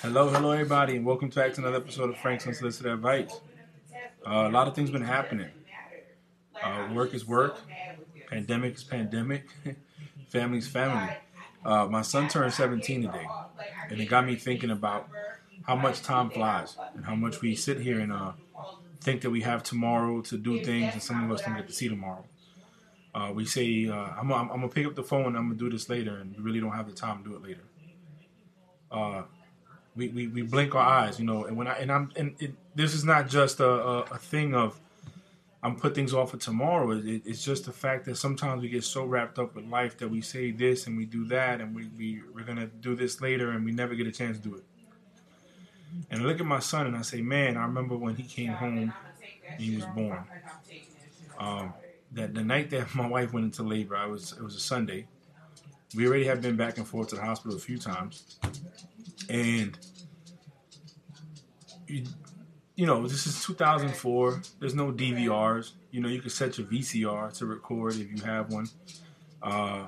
Hello, hello, everybody, and welcome back to another episode of Frank's Unsolicited Advice. Uh, a lot of things been happening. Uh, work is work, pandemic is pandemic, family is family. Uh, my son turned 17 today, and it got me thinking about how much time flies and how much we sit here and uh, think that we have tomorrow to do things, and some of us don't get to see tomorrow. Uh, we say, uh, I'm, I'm, I'm, gonna pick up the phone I'm gonna do this later, and we really don't have the time to do it later. Uh, we, we, we blink our eyes, you know, and when I and I'm and it, this is not just a, a, a, thing of I'm put things off for tomorrow. It, it's just the fact that sometimes we get so wrapped up with life that we say this and we do that, and we, we we're gonna do this later, and we never get a chance to do it. And I look at my son and I say, man, I remember when he came home, he was born. Um, that the night that my wife went into labor, I was it was a Sunday. We already had been back and forth to the hospital a few times, and you, you know this is 2004. There's no DVRs. You know you can set your VCR to record if you have one. Uh,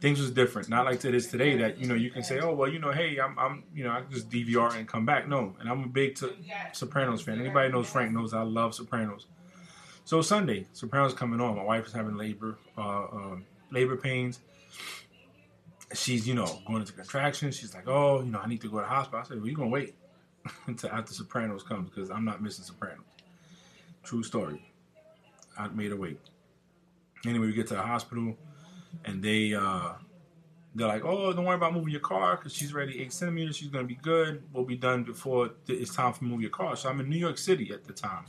things was different. Not like it is today that you know you can say, oh well, you know, hey, I'm, I'm you know, I just DVR and come back. No, and I'm a big t- Sopranos fan. Anybody knows Frank knows I love Sopranos. So Sunday, Sopranos coming on. My wife is having labor, uh, uh, labor pains. She's, you know, going into contractions. She's like, oh, you know, I need to go to the hospital. I said, well, you're gonna wait until after Sopranos comes because I'm not missing Sopranos. True story. I made her wait. Anyway, we get to the hospital, and they uh, they're like, oh, don't worry about moving your car because she's already eight centimeters. She's gonna be good. We'll be done before it's time for move your car. So I'm in New York City at the time.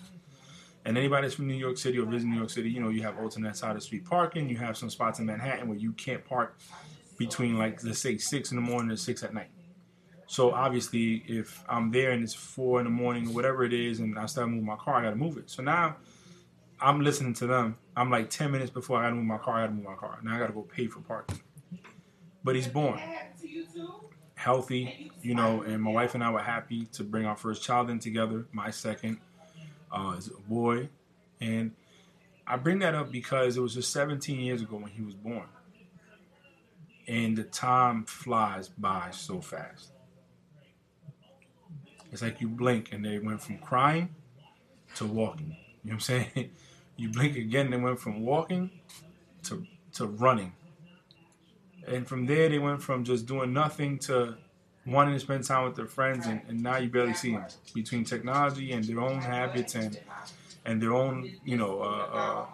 And anybody that's from New York City or visiting New York City, you know, you have alternate side of street parking. You have some spots in Manhattan where you can't park between like let's say six in the morning or six at night. So obviously, if I'm there and it's four in the morning or whatever it is, and I start moving my car, I got to move it. So now I'm listening to them. I'm like 10 minutes before I got to move my car. I got to move my car. Now I got to go pay for parking. But he's born healthy, you know, and my wife and I were happy to bring our first child in together. My second uh, is a boy, and I bring that up because it was just 17 years ago when he was born, and the time flies by so fast. It's like you blink and they went from crying to walking. You know what I'm saying? You blink again, they went from walking to to running. And from there they went from just doing nothing to wanting to spend time with their friends, and, and now you barely see them between technology and their own habits and and their own, you know, uh, uh,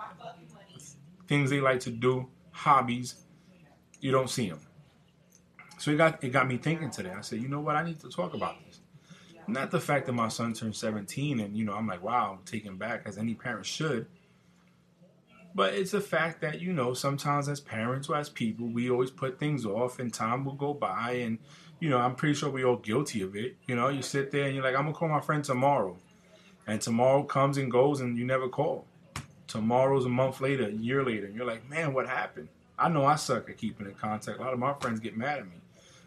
things they like to do, hobbies. You don't see them. So it got it got me thinking today. I said, you know what? I need to talk about this. Not the fact that my son turned 17 and you know I'm like, wow, I'm taken back as any parent should. But it's a fact that, you know, sometimes as parents or as people, we always put things off and time will go by and you know, I'm pretty sure we're all guilty of it. You know, you sit there and you're like, I'm gonna call my friend tomorrow, and tomorrow comes and goes, and you never call. Tomorrow's a month later, a year later, and you're like, man, what happened? I know I suck at keeping in contact. A lot of my friends get mad at me,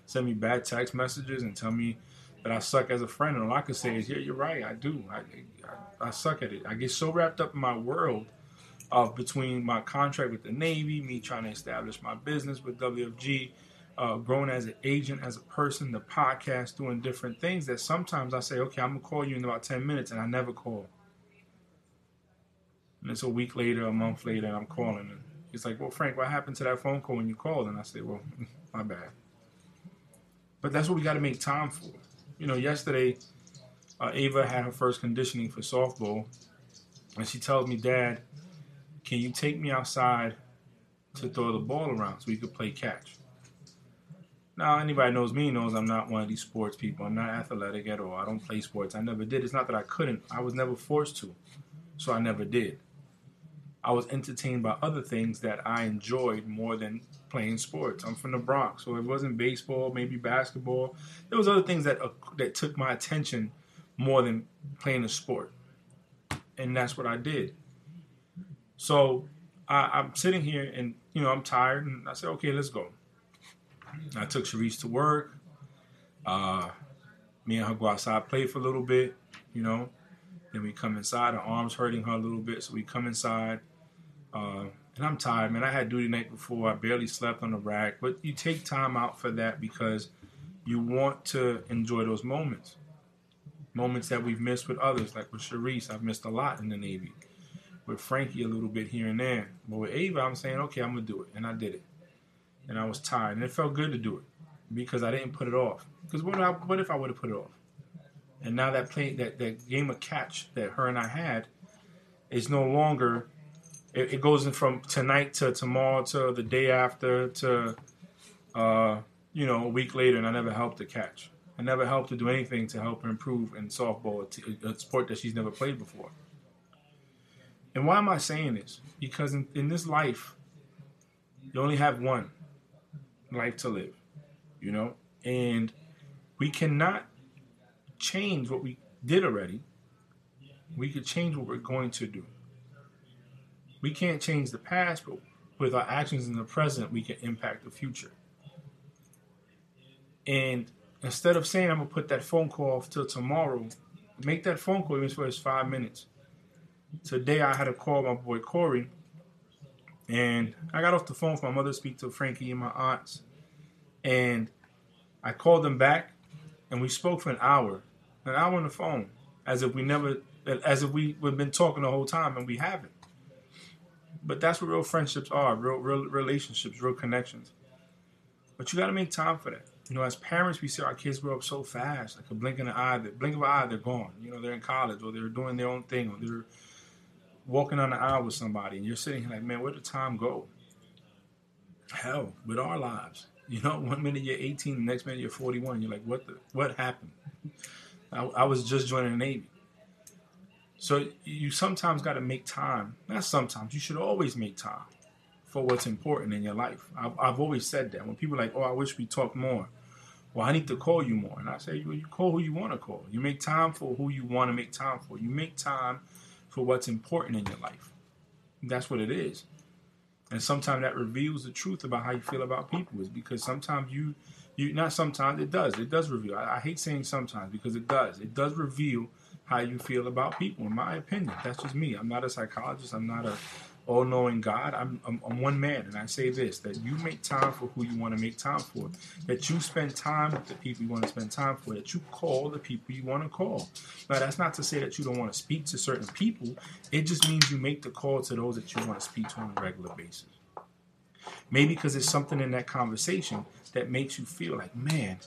send me bad text messages, and tell me that I suck as a friend. And all I can say is, yeah, you're right, I do. I, I, I suck at it. I get so wrapped up in my world of between my contract with the Navy, me trying to establish my business with WFG uh, growing as an agent, as a person, the podcast, doing different things that sometimes I say, okay, I'm gonna call you in about 10 minutes, and I never call. And it's a week later, a month later, and I'm calling. And he's like, well, Frank, what happened to that phone call when you called? And I say, well, my bad. But that's what we got to make time for. You know, yesterday, uh, Ava had her first conditioning for softball, and she tells me, Dad, can you take me outside to throw the ball around so we could play catch? Now, anybody knows me knows I'm not one of these sports people. I'm not athletic at all. I don't play sports. I never did. It's not that I couldn't. I was never forced to, so I never did. I was entertained by other things that I enjoyed more than playing sports. I'm from the Bronx, so it wasn't baseball, maybe basketball. There was other things that uh, that took my attention more than playing a sport, and that's what I did. So I, I'm sitting here, and you know, I'm tired, and I said, okay, let's go. I took Sharice to work. Uh, me and her go outside, play for a little bit, you know. Then we come inside. Her arm's hurting her a little bit, so we come inside. Uh, and I'm tired, man. I had duty night before. I barely slept on the rack. But you take time out for that because you want to enjoy those moments. Moments that we've missed with others, like with Sharice, I've missed a lot in the Navy. With Frankie, a little bit here and there. But with Ava, I'm saying, okay, I'm going to do it. And I did it. And I was tired. And it felt good to do it because I didn't put it off. Because what, what if I would have put it off? And now that play, that, that game of catch that her and I had is no longer. It, it goes in from tonight to tomorrow to the day after to, uh, you know, a week later, and I never helped her catch. I never helped her do anything to help her improve in softball, a sport that she's never played before. And why am I saying this? Because in, in this life, you only have one life to live, you know, and we cannot change what we did already. We could change what we're going to do. We can't change the past, but with our actions in the present, we can impact the future. And instead of saying I'm gonna put that phone call off till tomorrow, make that phone call even for it's five minutes. Today I had to call my boy Corey, and I got off the phone for my mother to speak to Frankie and my aunts, and I called them back, and we spoke for an hour, an hour on the phone, as if we never, as if we we've been talking the whole time, and we haven't. But that's what real friendships are, real, real relationships, real connections. But you got to make time for that. You know, as parents, we see our kids grow up so fast, like a blink of an eye. The blink of an eye, they're gone. You know, they're in college or they're doing their own thing or they're walking on the aisle with somebody, and you're sitting here like, man, where did time go? Hell, with our lives. You know, one minute you're 18, the next minute you're 41. You're like, what the, what happened? I, I was just joining the Navy. So you sometimes got to make time. Not sometimes. You should always make time for what's important in your life. I've, I've always said that. When people are like, oh, I wish we talked more. Well, I need to call you more. And I say, well, you call who you want to call. You make time for who you want to make time for. You make time for what's important in your life. That's what it is. And sometimes that reveals the truth about how you feel about people is because sometimes you, you not sometimes it does. It does reveal. I, I hate saying sometimes because it does. It does reveal how you feel about people. In my opinion, that's just me. I'm not a psychologist. I'm not a all knowing God. I'm, I'm, I'm, one man, and I say this that you make time for who you want to make time for, that you spend time with the people you want to spend time for, that you call the people you want to call. Now, that's not to say that you don't want to speak to certain people, it just means you make the call to those that you want to speak to on a regular basis. Maybe because there's something in that conversation that makes you feel like, man,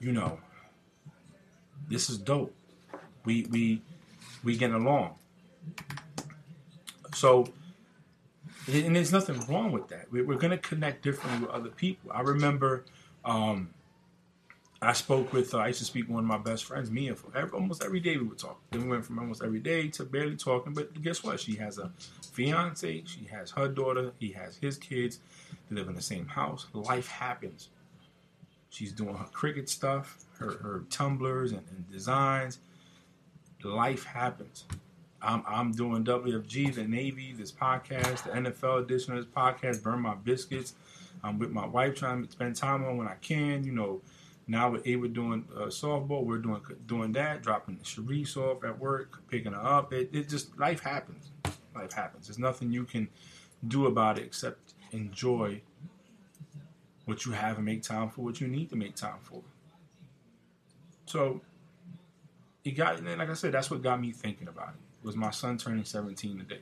you know, this is dope. We we we get along so, and there's nothing wrong with that. We're going to connect differently with other people. I remember um, I spoke with, uh, I used to speak with one of my best friends, Mia, for every, almost every day we would talk. Then we went from almost every day to barely talking. But guess what? She has a fiance, she has her daughter, he has his kids. They live in the same house. Life happens. She's doing her Cricut stuff, her, her tumblers and, and designs. Life happens. I'm, I'm doing WFG, the Navy, this podcast, the NFL edition of this podcast, Burn My Biscuits. I'm with my wife trying to spend time on when I can. You know, now with Ava doing uh, softball, we're doing doing that, dropping the Sharice off at work, picking her up. It, it just, life happens. Life happens. There's nothing you can do about it except enjoy what you have and make time for what you need to make time for. So, it got, like I said, that's what got me thinking about it was my son turning 17 today.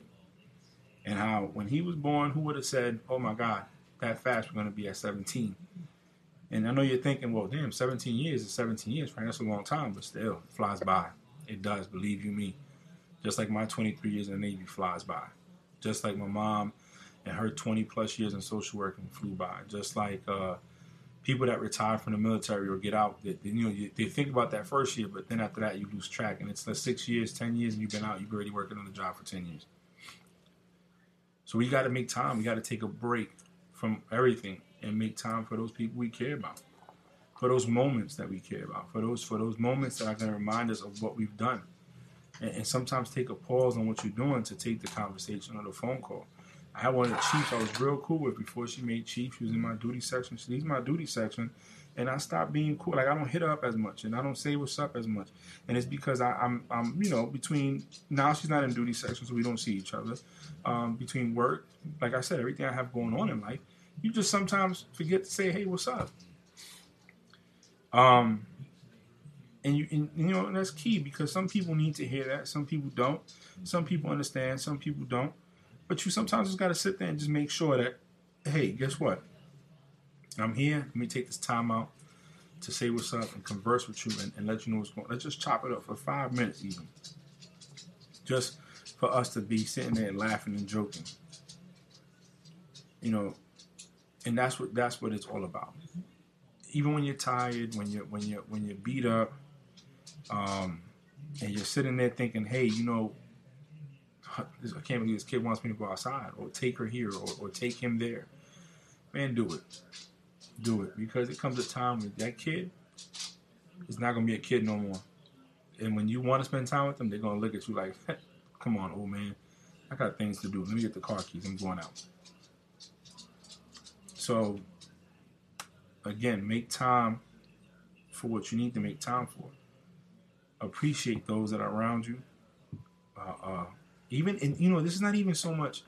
And how when he was born, who would have said, oh my God, that fast we're going to be at 17? And I know you're thinking, well, damn, 17 years is 17 years, right? That's a long time, but still, it flies by. It does, believe you me. Just like my 23 years in the Navy flies by. Just like my mom and her 20 plus years in social work and flew by. Just like uh, people that retire from the military or get out, they, you know, you, they think about that first year, but then after that you lose track, and it's like six years, ten years, and you've been out, you've already working on the job for ten years. So we got to make time. We got to take a break from everything and make time for those people we care about, for those moments that we care about, for those for those moments that are going to remind us of what we've done, and, and sometimes take a pause on what you're doing to take the conversation or the phone call I had one of the chiefs I was real cool with before she made chief. She was in my duty section. She leaves my duty section, and I stopped being cool. Like I don't hit her up as much, and I don't say what's up as much. And it's because I, am I'm, I'm, you know, between now she's not in duty section, so we don't see each other. Um, between work, like I said, everything I have going on in life, you just sometimes forget to say, "Hey, what's up?" Um, and you, and, you know, that's key because some people need to hear that. Some people don't. Some people understand. Some people don't. But you sometimes just got to sit there and just make sure that, hey, guess what? I'm here. Let me take this time out to say what's up and converse with you and, and let you know what's going. on. Let's just chop it up for five minutes, even. Just for us to be sitting there laughing and joking. You know, and that's what that's what it's all about. Even when you're tired, when you're when you're when you're beat up, um, and you're sitting there thinking, hey, you know, I can't believe this kid wants me to go outside, or take her here, or, or take him there. Man, do it, do it, because it comes a time when that kid is not gonna be a kid no more. And when you want to spend time with them, they're gonna look at you like, "Come on, old man, I got things to do. Let me get the car keys. I'm going out." So, again, make time for what you need to make time for. Appreciate those that are around you. Uh, uh, even, and you know, this is not even so much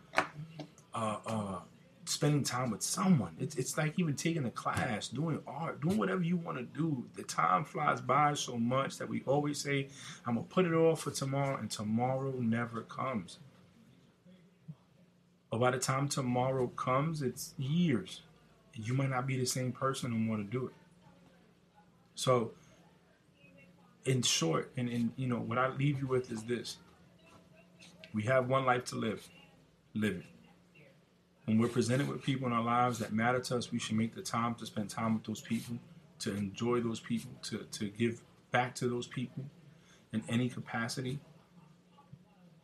uh, uh, spending time with someone. It's, it's like even taking a class, doing art, doing whatever you want to do. The time flies by so much that we always say, I'm to put it off for tomorrow, and tomorrow never comes. But by the time tomorrow comes, it's years. You might not be the same person and want to do it. So, in short, and, and you know, what I leave you with is this. We have one life to live. Live it. When we're presented with people in our lives that matter to us, we should make the time to spend time with those people, to enjoy those people, to, to give back to those people in any capacity,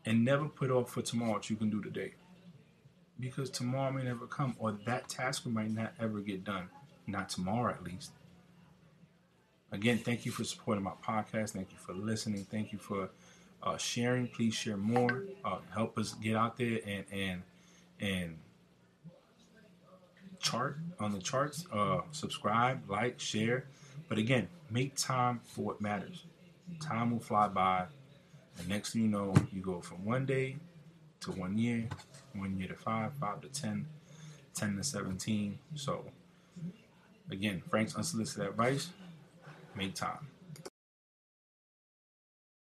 and never put off for tomorrow what you can do today because tomorrow may never come, or that task might not ever get done. Not tomorrow, at least. Again, thank you for supporting my podcast. Thank you for listening. Thank you for uh, sharing. Please share more. Uh, help us get out there and and and chart on the charts. Uh, subscribe, like, share. But again, make time for what matters. Time will fly by, and next thing you know, you go from one day to one year, one year to five, five to ten, ten to 17. So, again, Frank's unsolicited advice make time.